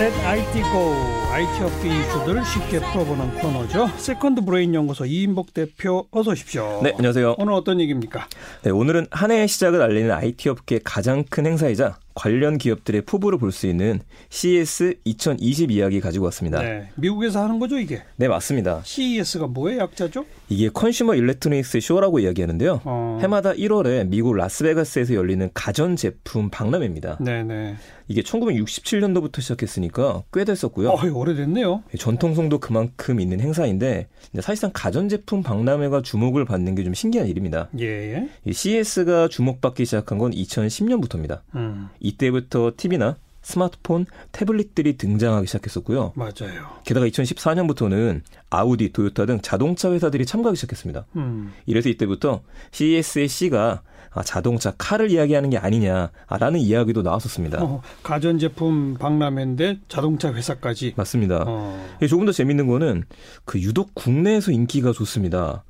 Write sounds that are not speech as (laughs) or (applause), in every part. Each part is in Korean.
Let IT Go IT 업계 이슈들을 쉽게 풀어보는 코너죠. 세컨드 브레인 연구소 이임복 대표 어서 오십시오. 네, 안녕하세요. 오늘 어떤 얘기입니까? 네, 오늘은 한 해의 시작을 알리는 IT 업계 가장 큰 행사이자 관련 기업들의 포부를 볼 수 있는 CES 2020 이야기 가지고 왔습니다. 네, 미국에서 하는 거죠 이게? 네, 맞습니다. CES가 뭐의 약자죠? 이게 Consumer Electronics Show라고 이야기하는데요. 어. 해마다 1월에 미국 라스베가스에서 열리는 가전 제품 박람회입니다. 네 네. 이게 1967년도부터 시작했으니까 꽤 됐었고요. 어, 오래됐네요. 전통성도 그만큼 있는 행사인데 사실상 가전 제품 박람회가 주목을 받는 게 좀 신기한 일입니다. 예. 이 CS가 주목받기 시작한 건 2010년부터입니다. 음, 이때부터 TV나 스마트폰, 태블릿들이 등장하기 시작했었고요. 맞아요. 게다가 2014년부터는 아우디, 도요타 등 자동차 회사들이 참가하기 시작했습니다. 음, 이래서 이때부터 CES의 C가 아, 자동차 카를 이야기하는 게 아니냐라는 이야기도 나왔었습니다. 어, 가전제품 박람회인데 자동차 회사까지. 맞습니다. 어, 예, 조금 더 재밌는 거는 그 유독 국내에서 인기가 좋습니다.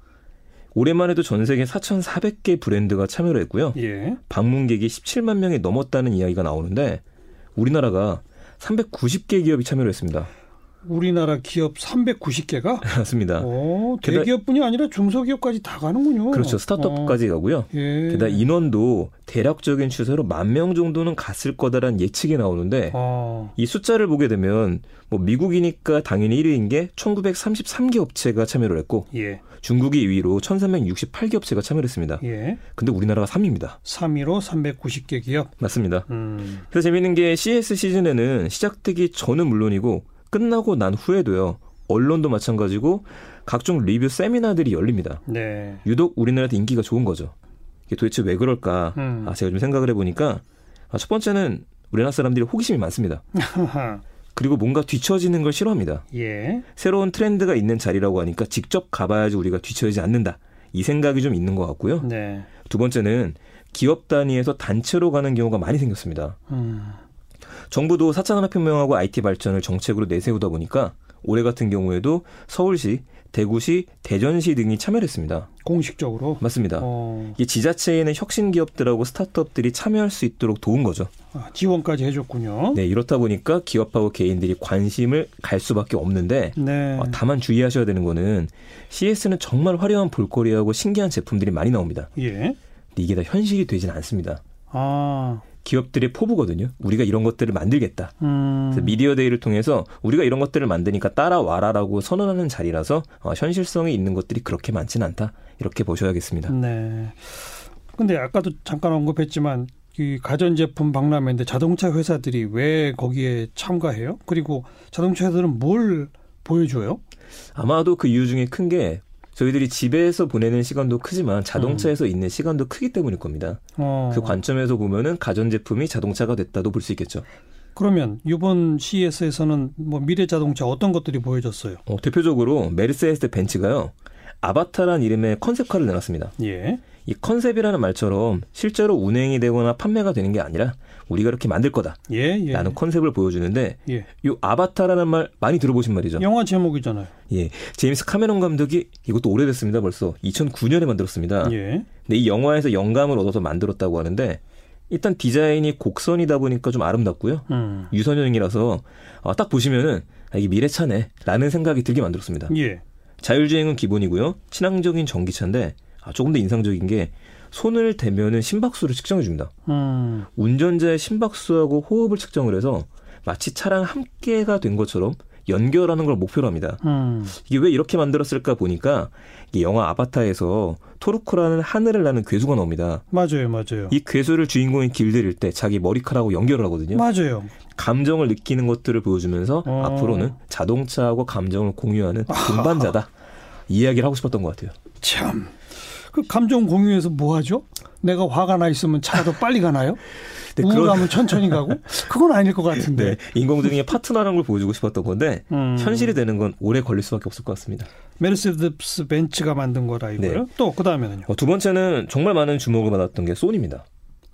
올해만 해도 전 세계 4,400개 브랜드가 참여를 했고요. 예. 방문객이 17만 명이 넘었다는 이야기가 나오는데 우리나라가 390개 기업이 참여를 했습니다. 우리나라 기업 390개가 (laughs) 맞습니다. 오, 게다- 대기업뿐이 아니라 중소기업까지 다 가는군요. 그렇죠. 스타트업까지 가고요. 어, 예. 게다가 인원도 대략적인 추세로 만 명 정도는 갔을 거다라는 예측이 나오는데 어, 이 숫자를 보게 되면 뭐 미국이니까 당연히 1위인 게 1933개 업체가 참여를 했고 예. 중국이 2위로 1368개 업체가 참여를 했습니다. 예. 근데 우리나라가 3위입니다. 3위로 390개 기업. 맞습니다. 음. 그래서 재밌는 게 CS 시즌에는 시작되기 전은 물론이고 끝나고 난 후에도요. 언론도 마찬가지고 각종 리뷰 세미나들이 열립니다. 네. 유독 우리나라한테 인기가 좋은 거죠. 이게 도대체 왜 그럴까? 음. 아, 제가 좀 생각을 해보니까 아, 첫 번째는 우리나라 사람들이 호기심이 많습니다. (laughs) 그리고 뭔가 뒤처지는 걸 싫어합니다. 예. 새로운 트렌드가 있는 자리라고 하니까 직접 가봐야지 우리가 뒤처지지 않는다. 이 생각이 좀 있는 것 같고요. 네. 두 번째는 기업 단위에서 단체로 가는 경우가 많이 생겼습니다. 음. 정부도 4차 산업혁명하고 IT 발전을 정책으로 내세우다 보니까 올해 같은 경우에도 서울시, 대구시, 대전시 등이 참여를 했습니다. 공식적으로. 맞습니다. 어, 이게 지자체에는 혁신 기업들하고 스타트업들이 참여할 수 있도록 도운 거죠. 아, 지원까지 해줬군요. 네, 이렇다 보니까 기업하고 개인들이 관심을 갈 수밖에 없는데 네. 어, 다만 주의하셔야 되는 거는 CS는 정말 화려한 볼거리하고 신기한 제품들이 많이 나옵니다. 예. 근데 이게 다 현실이 되진 않습니다. 아. 기업들의 포부거든요. 우리가 이런 것들을 만들겠다. 음. 그래서 미디어 데이를 통해서 우리가 이런 것들을 만드니까 따라와라라고 선언하는 자리라서 어, 현실성이 있는 것들이 그렇게 많지는 않다. 이렇게 보셔야겠습니다. 네. 근데 아까도 잠깐 언급했지만 이 가전제품 박람회인데 자동차 회사들이 왜 거기에 참가해요? 그리고 자동차 회사들은 뭘 보여줘요? 아마도 그 이유 중에 큰 게 저희들이 집에서 보내는 시간도 크지만 자동차에서 있는 시간도 크기 때문일 겁니다. 어. 그 관점에서 보면은 가전제품이 자동차가 됐다도 볼 수 있겠죠. 그러면 이번 CES에서는 뭐 미래 자동차 어떤 것들이 보여졌어요? 어, 대표적으로 메르세데스 벤츠가요. 아바타란 이름의 컨셉카를 내놨습니다. 예. 이 컨셉이라는 말처럼 실제로 운행이 되거나 판매가 되는 게 아니라 우리가 이렇게 만들 거다. 예, 예. 라는 컨셉을 보여주는데 예. 이 아바타라는 말 많이 들어보신 말이죠. 영화 제목이잖아요. 예. 제임스 카메론 감독이 이것도 오래됐습니다. 벌써 2009년에 만들었습니다. 예. 근데 이 영화에서 영감을 얻어서 만들었다고 하는데 일단 디자인이 곡선이다 보니까 좀 아름답고요. 음. 유선형이라서 아, 딱 보시면은 아, 이게 미래차네라는 생각이 들게 만들었습니다. 예. 자율주행은 기본이고요. 친환경인 전기차인데 아, 조금 더 인상적인 게 손을 대면은 심박수를 측정해 줍니다. 음. 운전자의 심박수하고 호흡을 측정을 해서 마치 차랑 함께가 된 것처럼 연결하는 걸 목표로 합니다. 음. 이게 왜 이렇게 만들었을까 보니까 이 영화 아바타에서 토르코라는 하늘을 나는 괴수가 나옵니다. 맞아요, 맞아요. 이 괴수를 주인공이 길들일 때 자기 머리카락하고 연결을 하거든요. 맞아요. 감정을 느끼는 것들을 보여주면서 어. 앞으로는 자동차하고 감정을 공유하는 (laughs) 동반자다. 이 이야기를 하고 싶었던 것 같아요. 참. 그 감정 공유해서 뭐 하죠? 내가 화가 나 있으면 차가 더 빨리 가나요? 네, 우울하면 천천히 가고? 그건 아닐 것 같은데. (laughs) 네, 인공지능의 파트너라는 걸 보여주고 싶었던 건데 음. 현실이 되는 건 오래 걸릴 수밖에 없을 것 같습니다. 메르세데스 벤츠가 만든 거라 이거요. 네. 또 그다음에는요. 어, 두 번째는 정말 많은 주목을 받았던 게 소니입니다.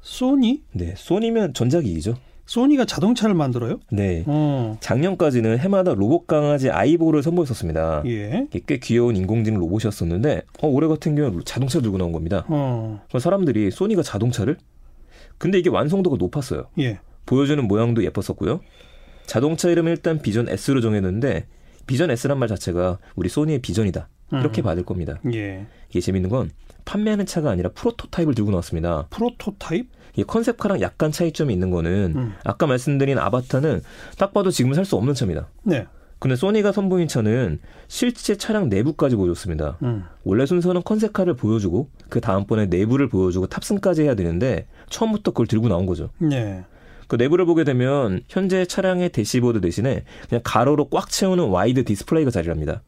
소니? 네, 소니면 전자기기죠. 소니가 자동차를 만들어요? 네. 어. 작년까지는 해마다 로봇 강아지 아이보를 선보였었습니다. 예. 꽤 귀여운 인공지능 로봇이었었는데 어, 올해 같은 경우는 자동차 들고 나온 겁니다. 어. 사람들이 소니가 자동차를? 근데 이게 완성도가 높았어요. 예. 보여주는 모양도 예뻤었고요. 자동차 이름은 일단 비전 S로 정했는데 비전 S란 말 자체가 우리 소니의 비전이다. 이렇게 음. 받을 겁니다. 예. 이게 재밌는 건 판매하는 차가 아니라 프로토타입을 들고 나왔습니다. 프로토타입? 이 컨셉카랑 약간 차이점이 있는 거는 음. 아까 말씀드린 아바타는 딱 봐도 지금 살 수 없는 차입니다. 네. 근데 소니가 선보인 차는 실제 차량 내부까지 보여줬습니다. 음. 원래 순서는 컨셉카를 보여주고 그 다음번에 내부를 보여주고 탑승까지 해야 되는데 처음부터 그걸 들고 나온 거죠. 네. 그 내부를 보게 되면 현재 차량의 대시보드 대신에 그냥 가로로 꽉 채우는 와이드 디스플레이가 자리합니다.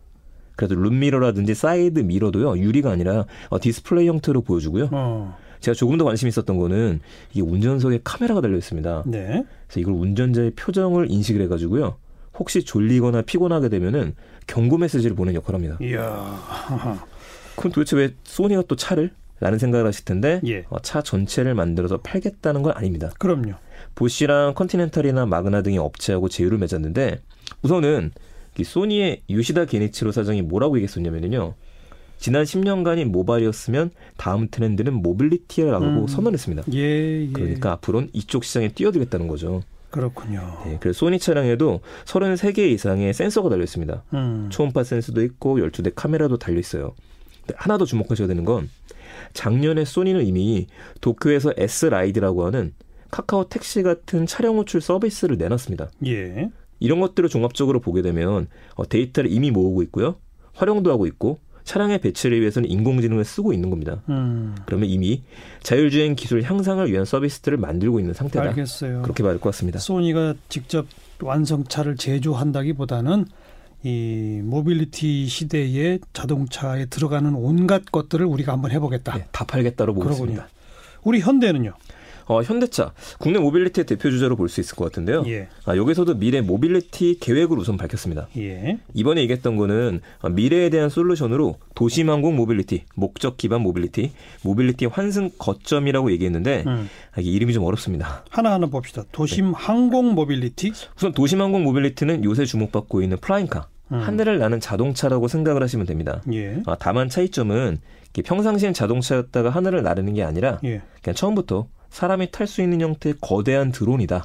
그래서 룸미러라든지 사이드 미러도요 유리가 아니라 어, 디스플레이 형태로 보여주고요. 어. 제가 조금 더 관심 있었던 거는 이게 운전석에 카메라가 달려 있습니다. 네. 그래서 이걸 운전자의 표정을 인식을 해가지고요. 혹시 졸리거나 피곤하게 되면은 경고 메시지를 보내는 역할을 합니다. 이야. (laughs) 그럼 도대체 왜 소니가 또 차를? 라는 생각을 하실 텐데 예. 어, 차 전체를 만들어서 팔겠다는 건 아닙니다. 그럼요. 보쉬랑 컨티넨탈이나 마그나 등의 업체하고 제휴를 맺었는데 우선은 이 소니의 요시다 겐이치로 사장이 뭐라고 얘기했었냐면요. 지난 10년간이 모바일이었으면 다음 트렌드는 mobility라고 음. 선언했습니다. 예, 예. 그러니까 앞으로는 이쪽 시장에 뛰어들겠다는 거죠. 그렇군요. 네, 그래서 소니 차량에도 33개 이상의 센서가 달려 있습니다. 음. 초음파 센서도 있고 12대 카메라도 달려 있어요. 하나 더 주목하셔야 되는 건 작년에 소니는 이미 도쿄에서 S.RIDE라고 하는 카카오 택시 같은 차량 호출 서비스를 내놨습니다. 예. 이런 것들을 종합적으로 보게 되면 어, 데이터를 이미 모으고 있고요. 활용도 하고 있고 차량의 배치를 위해서는 인공지능을 쓰고 있는 겁니다. 음. 그러면 이미 자율주행 기술 향상을 위한 서비스들을 만들고 있는 상태다. 알겠어요. 그렇게 말할 것 같습니다. 소니가 직접 완성차를 제조한다기보다는 이 모빌리티 시대의 자동차에 들어가는 온갖 것들을 우리가 한번 해보겠다. 네, 다 팔겠다로 보고 그러군요. 있습니다. 우리 현대는요. 어, 현대차 국내 모빌리티의 대표 주자로 볼 수 있을 것 같은데요. 예. 아, 여기서도 미래 모빌리티 계획을 우선 밝혔습니다. 예. 이번에 얘기했던 거는 어, 미래에 대한 솔루션으로 도심항공 모빌리티, 목적 기반 모빌리티, 모빌리티 환승 거점이라고 얘기했는데 음. 아, 이게 이름이 좀 어렵습니다. 하나하나 봅시다. 도심 항공 모빌리티. 우선 도심 항공 모빌리티는 요새 주목받고 있는 flying car, 음. 하늘을 나는 자동차라고 생각을 하시면 됩니다. 예. 아, 다만 차이점은 평상시엔 자동차였다가 하늘을 나르는 게 아니라 예. 그냥 처음부터 사람이 탈 수 있는 형태의 거대한 드론이다.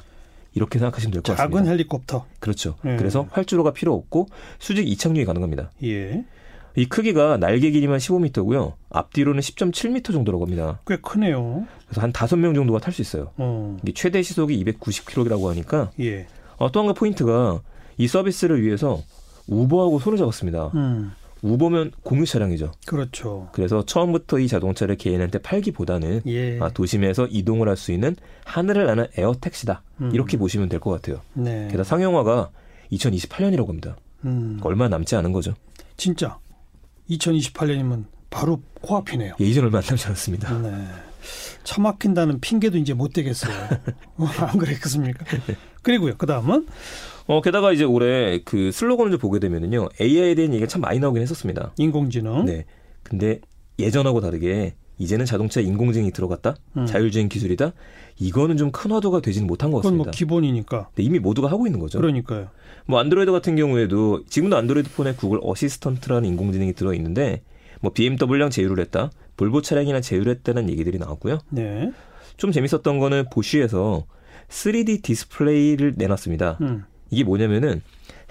이렇게 생각하시면 될 것 같습니다. 작은 헬리콥터. 그렇죠. 예. 그래서 활주로가 필요 없고 수직 이착륙이 가능합니다. 예. 이 크기가 날개 길이만 15m고요. 앞뒤로는 10.7m 정도라고 합니다. 꽤 크네요. 그래서 한 5명 정도가 탈 수 있어요. 어. 이게 최대 시속이 290km라고 하니까 예. 어, 또 한 가지 포인트가 이 서비스를 위해서 우버하고 손을 잡았습니다. 음. 우버면 공유 차량이죠. 그렇죠. 그래서 처음부터 이 자동차를 개인한테 팔기보다는 예. 아, 도심에서 이동을 할 수 있는 하늘을 나는 에어 택시다. 음. 이렇게 보시면 될 것 같아요. 네. 게다가 상용화가 2028년이라고 합니다. 음. 얼마 남지 않은 거죠. 진짜 2028년이면 바로 코앞이네요. 예 이제 얼마 안 남지 않았습니다. 네. 차 막힌다는 핑계도 이제 못 되겠어요. (laughs) 안 그랬겠습니까? 그리고요. 그 다음은 어, 게다가 이제 올해 그 슬로건을 좀 보게 되면은요. AI에 대한 얘기가 참 많이 나오긴 했었습니다. 인공지능. 네. 근데 예전하고 다르게 이제는 자동차에 인공지능이 들어갔다? 음. 자율주행 기술이다? 이거는 좀 큰 화두가 되지는 못한 것 그건 같습니다. 뭐 기본이니까. 근데 이미 모두가 하고 있는 거죠. 그러니까요. 뭐 안드로이드 같은 경우에도 지금도 안드로이드 폰에 Google Assistant라는 인공지능이 들어 있는데 뭐 BMW랑 제휴를 했다. 볼보 차량이랑 제휴를 했다는 얘기들이 나왔고요. 네. 좀 재밌었던 거는 보쉬에서 3D 디스플레이를 내놨습니다. 음. 이게 뭐냐면은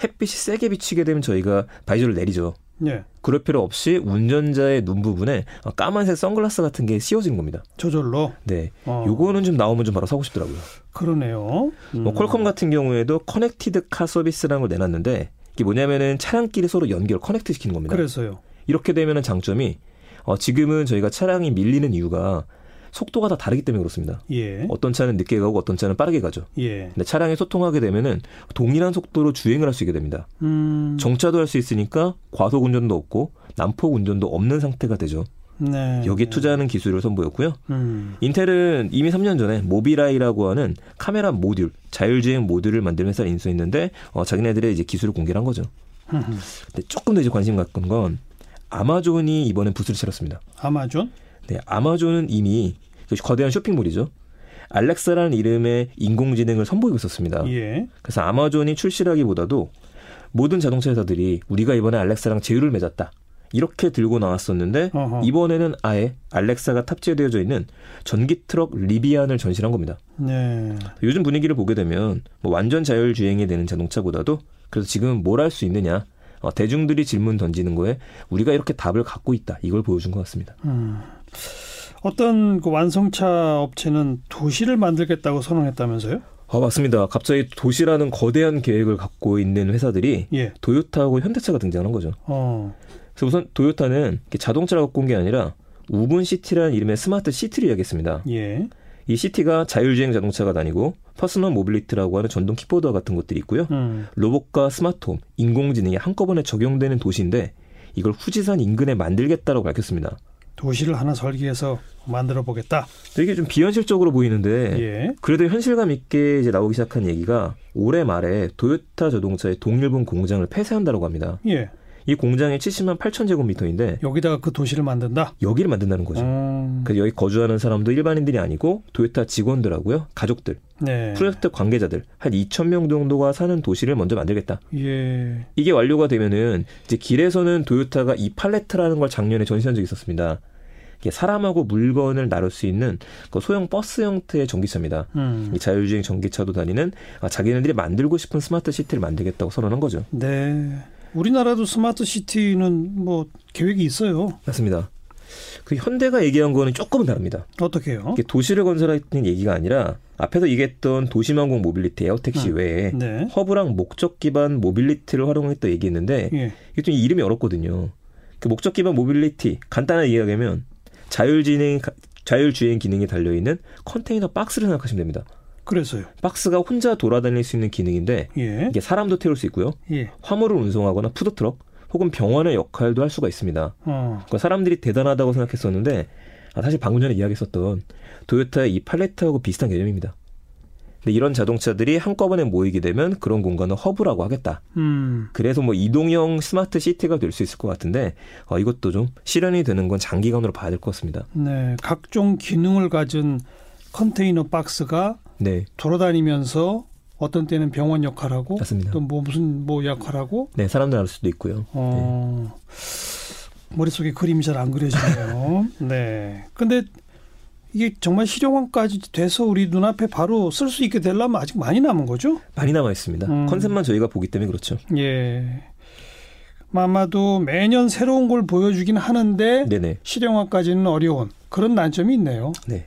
햇빛이 세게 비치게 되면 저희가 visor를 내리죠. 네. 그럴 필요 없이 운전자의 눈 부분에 까만색 선글라스 같은 게 씌워지는 겁니다. 저절로. 네. 어. 요거는 좀 나오면 좀 바로 사고 싶더라고요. 그러네요. 음. 뭐 퀄컴 같은 경우에도 connected car 서비스라는 걸 내놨는데 이게 뭐냐면은 차량끼리 서로 연결 connect 시키는 겁니다. 그래서요. 이렇게 되면은 장점이 어, 지금은 저희가 차량이 밀리는 이유가 속도가 다 다르기 때문에 그렇습니다. 예. 어떤 차는 늦게 가고 어떤 차는 빠르게 가죠. 예. 근데 차량이 소통하게 되면은 동일한 속도로 주행을 할 수 있게 됩니다. 음. 정차도 할 수 있으니까 과속 운전도 없고 난폭 운전도 없는 상태가 되죠. 네. 여기에 투자하는 기술을 선보였고요. 음. 인텔은 이미 3년 전에 모비라이라고 하는 카메라 모듈, 자율주행 모듈을 만드는 회사를 인수했는데 어, 자기네들의 이제 기술을 공개한 거죠. 근데 조금 더 이제 관심 갖는 건 아마존이 이번엔 부스를 차렸습니다. 아마존? 네, 아마존은 이미 그 거대한 쇼핑몰이죠. 알렉사라는 이름의 인공지능을 선보이고 있었습니다. 예. 그래서 아마존이 출시라기보다도 모든 자동차 회사들이 우리가 이번에 알렉사랑 제휴를 맺었다. 이렇게 들고 나왔었는데 어허. 이번에는 아예 알렉사가 탑재되어져 있는 전기 트럭 리비안을 전시한 겁니다. 네. 요즘 분위기를 보게 되면 뭐 완전 자율 주행이 되는 자동차보다도 그래서 지금 뭘 할 수 있느냐 어, 대중들이 질문 던지는 거에 우리가 이렇게 답을 갖고 있다 이걸 보여준 것 같습니다. 음. 어떤 그 완성차 업체는 도시를 만들겠다고 선언했다면서요? 아 맞습니다. 갑자기 도시라는 거대한 계획을 갖고 있는 회사들이 예. 도요타하고 현대차가 등장한 거죠. 어. 그래서 우선 도요타는 이렇게 자동차를 갖고 온 게 아니라 Woven City라는 이름의 스마트 시티를 이야기했습니다. 예. 이 시티가 자율주행 자동차가 다니고 personal mobility라고 하는 전동 킥보드와 같은 것들이 있고요. 음. 로봇과 스마트홈, 인공지능이 한꺼번에 적용되는 도시인데 이걸 후지산 인근에 만들겠다라고 밝혔습니다. 도시를 하나 설계해서 만들어 보겠다. 되게 좀 비현실적으로 보이는데 예. 그래도 현실감 있게 이제 나오기 시작한 얘기가 올해 말에 도요타 자동차의 동일본 공장을 폐쇄한다고 합니다. 예. 이 공장이 70만 8천 제곱미터인데 여기다가 그 도시를 만든다. 여기를 만든다는 거죠. 음. 그래서 여기 거주하는 사람도 일반인들이 아니고 도요타 직원들하고요, 가족들, 네. 프로젝트 관계자들 한 2천 명 정도가 사는 도시를 먼저 만들겠다. 예. 이게 완료가 되면은 이제 길에서는 도요타가 e-Palette라는 걸 작년에 전시한 적이 있었습니다. 사람하고 물건을 나눌 수 있는 그 소형 버스 형태의 전기차입니다. 음. 이 자율주행 전기차도 다니는 아, 자기네들이 만들고 싶은 스마트 시티를 만들겠다고 선언한 거죠. 네. 우리나라도 스마트 시티는 뭐 계획이 있어요. 맞습니다. 그 현대가 얘기한 거는 조금은 다릅니다. 어떻게요? 도시를 건설하는 얘기가 아니라 앞에서 얘기했던 도심항공 모빌리티 에어택시 음. 외에 네. 허브랑 목적 기반 모빌리티를 활용했다 얘기했는데 예. 이게 좀 이름이 어렵거든요. 그 목적 기반 모빌리티 간단하게 이야기하면 자율주행 자율 주행 기능이 달려 있는 컨테이너 박스를 생각하시면 됩니다. 그래서요. 박스가 혼자 돌아다닐 수 있는 기능인데 예. 이게 사람도 태울 수 있고요. 예. 화물을 운송하거나 푸드 트럭 혹은 병원의 역할도 할 수가 있습니다. 어. 그러니까 사람들이 대단하다고 생각했었는데 아, 사실 방금 전에 이야기했었던 도요타의 e-Palette하고 비슷한 개념입니다. 근데 이런 자동차들이 한꺼번에 모이게 되면 그런 공간을 허브라고 하겠다. 음. 그래서 뭐 이동형 스마트 시티가 될 수 있을 것 같은데 어, 이것도 좀 실현이 되는 건 장기간으로 봐야 될 것 같습니다. 네. 각종 기능을 가진 컨테이너 박스가 네, 돌아다니면서 어떤 때는 병원 역할하고 맞습니다. 또뭐 무슨 뭐 역할하고 네 사람들 알 수도 있고요. 어. 머릿속에 그림이 잘 안 그려지네요. (laughs) 네. 근데 이게 정말 실용화까지 돼서 우리 눈앞에 바로 쓸 수 있게 되려면 아직 많이 남은 거죠? 많이 남아 있습니다. 음. 컨셉만 저희가 보기 때문에 그렇죠. 예. 아마도 매년 새로운 걸 보여주긴 하는데 네네. 실용화까지는 어려운 그런 난점이 있네요. 네.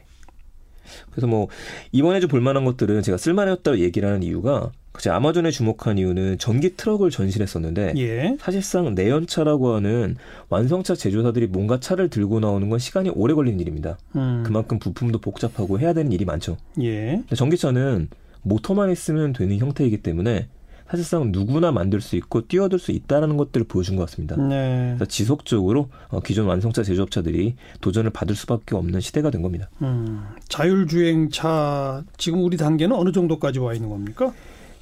그래서 뭐 이번에 좀 볼만한 것들은 제가 쓸만했다고 얘기를 하는 이유가 그제 아마존에 주목한 이유는 전기 트럭을 전시했었는데 예. 사실상 내연차라고 하는 완성차 제조사들이 뭔가 차를 들고 나오는 건 시간이 오래 걸리는 일입니다. 음. 그만큼 부품도 복잡하고 해야 되는 일이 많죠. 예. 전기차는 모터만 있으면 되는 형태이기 때문에 사실상 누구나 만들 수 있고 뛰어들 수 있다는 것들을 보여준 것 같습니다. 네. 지속적으로 어, 기존 완성차 제조업자들이 도전을 받을 수밖에 없는 시대가 된 겁니다. 음. 자율주행차 지금 우리 단계는 어느 정도까지 와 있는 겁니까?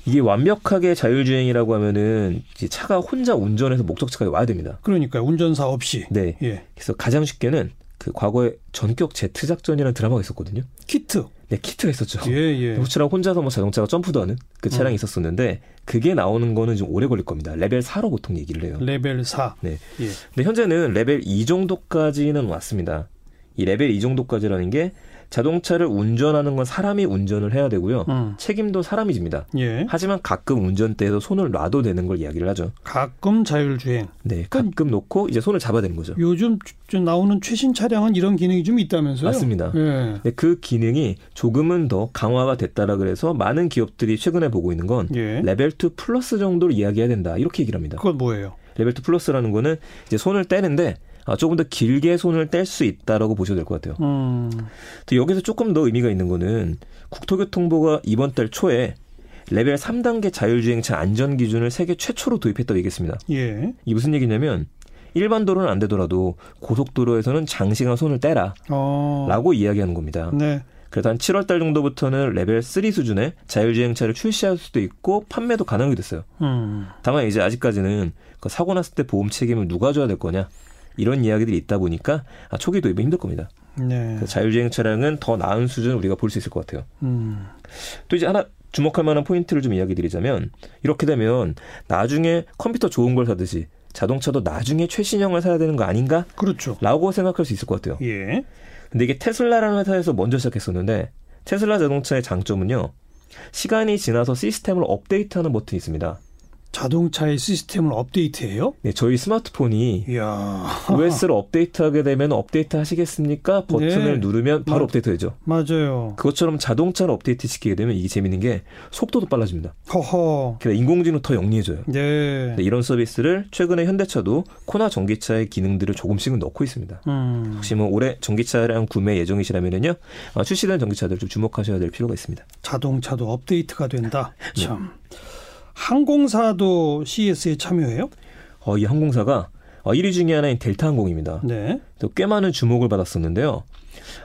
이게 완벽하게 자율주행이라고 하면은 차가 혼자 운전해서 목적지까지 와야 됩니다. 그러니까 운전사 없이. 네. 예. 그래서 가장 쉽게는 그 과거에 전격 제트 작전이라는 드라마가 있었거든요. 키트. 네, 키트가 있었죠. 예, 예. 호치랑 혼자서 뭐 자동차가 점프도 하는 그 차량이 음. 있었었는데 그게 나오는 거는 좀 오래 걸릴 겁니다. 레벨 4로 보통 얘기를 해요. 레벨 4. 네. 예. 근데 현재는 레벨 2 정도까지는 왔습니다. 이 레벨 2 정도까지라는 게 자동차를 운전하는 건 사람이 운전을 해야 되고요. 음. 책임도 사람이 집니다. 예. 하지만 가끔 운전대에서 손을 놔도 되는 걸 이야기를 하죠. 가끔 자율주행. 네, 가끔 놓고 이제 손을 잡아야 되는 거죠. 요즘 좀 나오는 최신 차량은 이런 기능이 좀 있다면서요? 맞습니다. 예. 네, 그 기능이 조금은 더 강화가 됐다라 그래서 많은 기업들이 최근에 보고 있는 건 예. 레벨 2 플러스 정도를 이야기해야 된다 이렇게 얘기를 합니다. 그건 뭐예요? 레벨 2 플러스라는 거는 이제 손을 떼는데 아, 조금 더 길게 손을 뗄 수 있다라고 보셔도 될 것 같아요. 음. 또 여기서 조금 더 의미가 있는 거는 국토교통부가 이번 달 초에 레벨 3단계 자율주행차 안전 기준을 세계 최초로 도입했다고 얘기했습니다. 예. 이 무슨 얘기냐면 일반 도로는 안 되더라도 고속도로에서는 장시간 손을 떼라 어. 라고 이야기하는 겁니다. 네. 그래서 한 7월 달 정도부터는 레벨 3 수준의 자율주행차를 출시할 수도 있고 판매도 가능하게 됐어요. 음. 다만 이제 아직까지는 그 사고 났을 때 보험 책임을 누가 져야 될 거냐 이런 이야기들이 있다 보니까 아, 초기 도입이 힘들 겁니다. 네. 자율주행 차량은 더 나은 수준을 우리가 볼 수 있을 것 같아요. 음. 또 이제 하나 주목할 만한 포인트를 좀 이야기 드리자면 이렇게 되면 나중에 컴퓨터 좋은 걸 사듯이 자동차도 나중에 최신형을 사야 되는 거 아닌가? 그렇죠. 라고 생각할 수 있을 것 같아요. 예. 근데 이게 테슬라라는 회사에서 먼저 시작했었는데 테슬라 자동차의 장점은요. 시간이 지나서 시스템을 업데이트하는 버튼이 있습니다. 자동차의 시스템을 업데이트해요? 네, 저희 스마트폰이 이야. OS를 업데이트하게 되면 업데이트 하시겠습니까? 버튼을 네. 누르면 바로 맞- 업데이트 되죠. 맞아요. 그것처럼 자동차를 업데이트 시키게 되면 이게 재밌는 게 속도도 빨라집니다. 허허. 게다가 인공지능 더 영리해져요. 네. 네, 이런 서비스를 최근에 현대차도 코나 전기차의 기능들을 조금씩은 넣고 있습니다. 음. 혹시 뭐 올해 전기차량 구매 예정이시라면요 어, 출시된 전기차들 좀 주목하셔야 될 필요가 있습니다. 자동차도 업데이트가 된다. 네. 참. 항공사도 CES에 참여해요? 어, 이 항공사가 어, 1위 중에 하나인 델타 항공입니다. 네. 또꽤 많은 주목을 받았었는데요.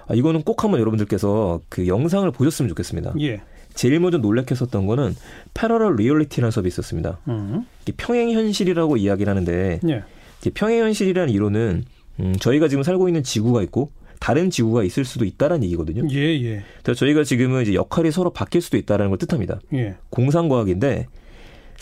아, 이거는 꼭 한번 여러분들께서 그 영상을 보셨으면 좋겠습니다. 예. 제일 먼저 놀래켰었던 거는 Parallel Reality라는 서비스였습니다. 음. 이게 평행 현실이라고 이야기를 하는데 예. 평행 현실이라는 이론은 음, 저희가 지금 살고 있는 지구가 있고 다른 지구가 있을 수도 있다라는 얘기거든요. 예, 예. 그래서 저희가 지금은 이제 역할이 서로 바뀔 수도 있다라는 걸 뜻합니다. 예. 공상과학인데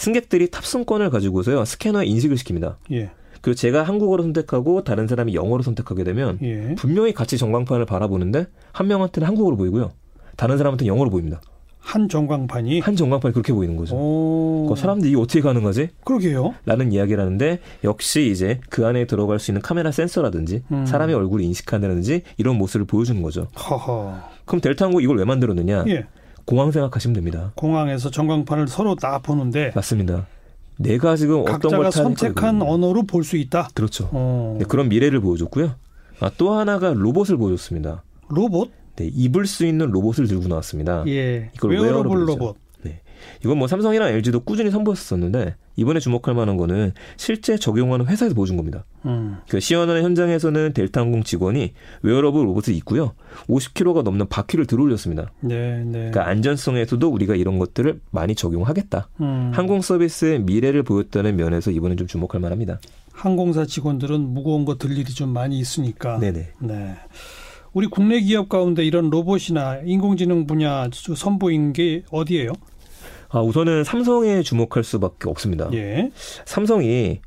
승객들이 탑승권을 가지고서요 스캐너에 인식을 시킵니다. 예. 그리고 제가 한국어로 선택하고 다른 사람이 영어로 선택하게 되면 예. 분명히 같이 전광판을 바라보는데 한 명한테는 한국어로 보이고요. 다른 사람한테는 영어로 보입니다. 한 전광판이 한 전광판이 그렇게 보이는 거죠. 오. 그 사람들이 이게 어떻게 가능하지? 그러게요. 라는 이야기를 하는데 역시 이제 그 안에 들어갈 수 있는 카메라 센서라든지 음. 사람의 얼굴을 인식한다든지 이런 모습을 보여주는 거죠. 허허. 그럼 델타 항공 이걸 왜 만들었느냐? 예. 공항 생각하시면 됩니다. 공항에서 전광판을 서로 다 보는데 맞습니다. 내가 지금 어떤 걸 선택한 이거거든요. 언어로 볼 수 있다. 그렇죠. 어. 네, 그런 미래를 보여줬고요. 아, 또 하나가 로봇을 보여줬습니다. 로봇? 네, 입을 수 있는 로봇을 들고 나왔습니다. 예. 이걸 웨어러블. 로봇. 이건 뭐 삼성이랑 LG도 꾸준히 선보였었는데 이번에 주목할 만한 거는 실제 적용하는 회사에서 보여준 겁니다. 음. 그 시연하는 현장에서는 델타 항공 직원이 웨어러블 로봇을 입고요. 50kg가 넘는 바퀴를 들어올렸습니다. 네, 네. 그러니까 안전성에서도 우리가 이런 것들을 많이 적용하겠다. 음. 항공 서비스의 미래를 보였다는 면에서 이번에 좀 주목할 만합니다. 항공사 직원들은 무거운 거 들 일이 좀 많이 있으니까. 네네. 네. 우리 국내 기업 가운데 이런 로봇이나 인공지능 분야 주- 선보인 게 어디예요? 아, 우선은 삼성에 주목할 수밖에 없습니다. 예. 삼성이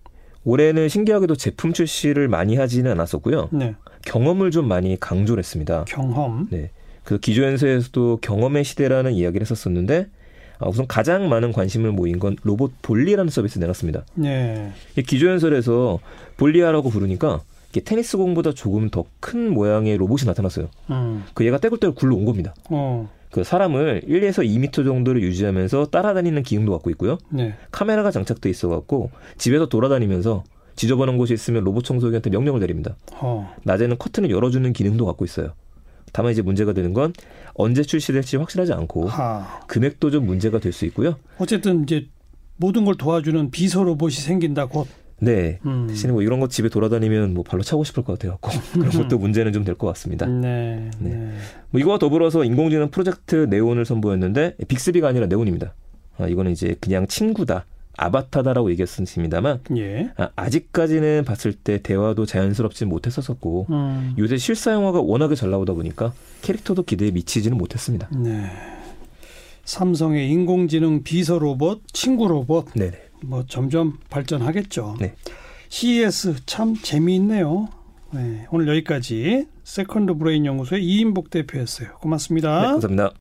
올해는 신기하게도 제품 출시를 많이 하지는 않았었고요. 네. 경험을 좀 많이 강조를 했습니다. 경험. 네. 그 기조연설에서도 경험의 시대라는 이야기를 했었었는데 아, 우선 가장 많은 관심을 모인 건 로봇 볼리라는 서비스 내놨습니다. 네. 이 기조연설에서 볼리아라고 부르니까 테니스 공보다 조금 더 큰 모양의 로봇이 나타났어요. 음. 그 얘가 떼굴떼굴 굴러온 겁니다. 어. 그 사람을 1에서 2미터 정도를 유지하면서 따라다니는 기능도 갖고 있고요. 네. 카메라가 장착돼 있어 갖고 집에서 돌아다니면서 지저분한 곳이 있으면 로봇 청소기한테 명령을 내립니다. 어. 낮에는 커튼을 열어주는 기능도 갖고 있어요. 다만 이제 문제가 되는 건 언제 출시될지 확실하지 않고 하. 금액도 좀 문제가 될 수 있고요. 어쨌든 이제 모든 걸 도와주는 비서 로봇이 생긴다 곧. 네. 음. 대신에 뭐 이런 거 집에 돌아다니면 뭐 발로 차고 싶을 것 같아요. (laughs) 그런 것도 문제는 좀 될 것 같습니다. 네. 네. 네. 뭐 이거와 더불어서 인공지능 프로젝트 네온을 선보였는데 빅스비가 아니라 네온입니다. 아, 이거는 이제 그냥 친구다. 아바타다라고 얘기했습니다만 예. 아, 아직까지는 봤을 때 대화도 자연스럽지 못했었었고 음. 요새 실사 영화가 워낙에 잘 나오다 보니까 캐릭터도 기대에 미치지는 못했습니다. 네. 삼성의 인공지능 비서 로봇, 친구 로봇 네네. 뭐 점점 발전하겠죠. 네. CES 참 재미있네요. 네, 오늘 여기까지 세컨드 브레인 연구소의 이인복 대표였어요. 고맙습니다. 네, 감사합니다.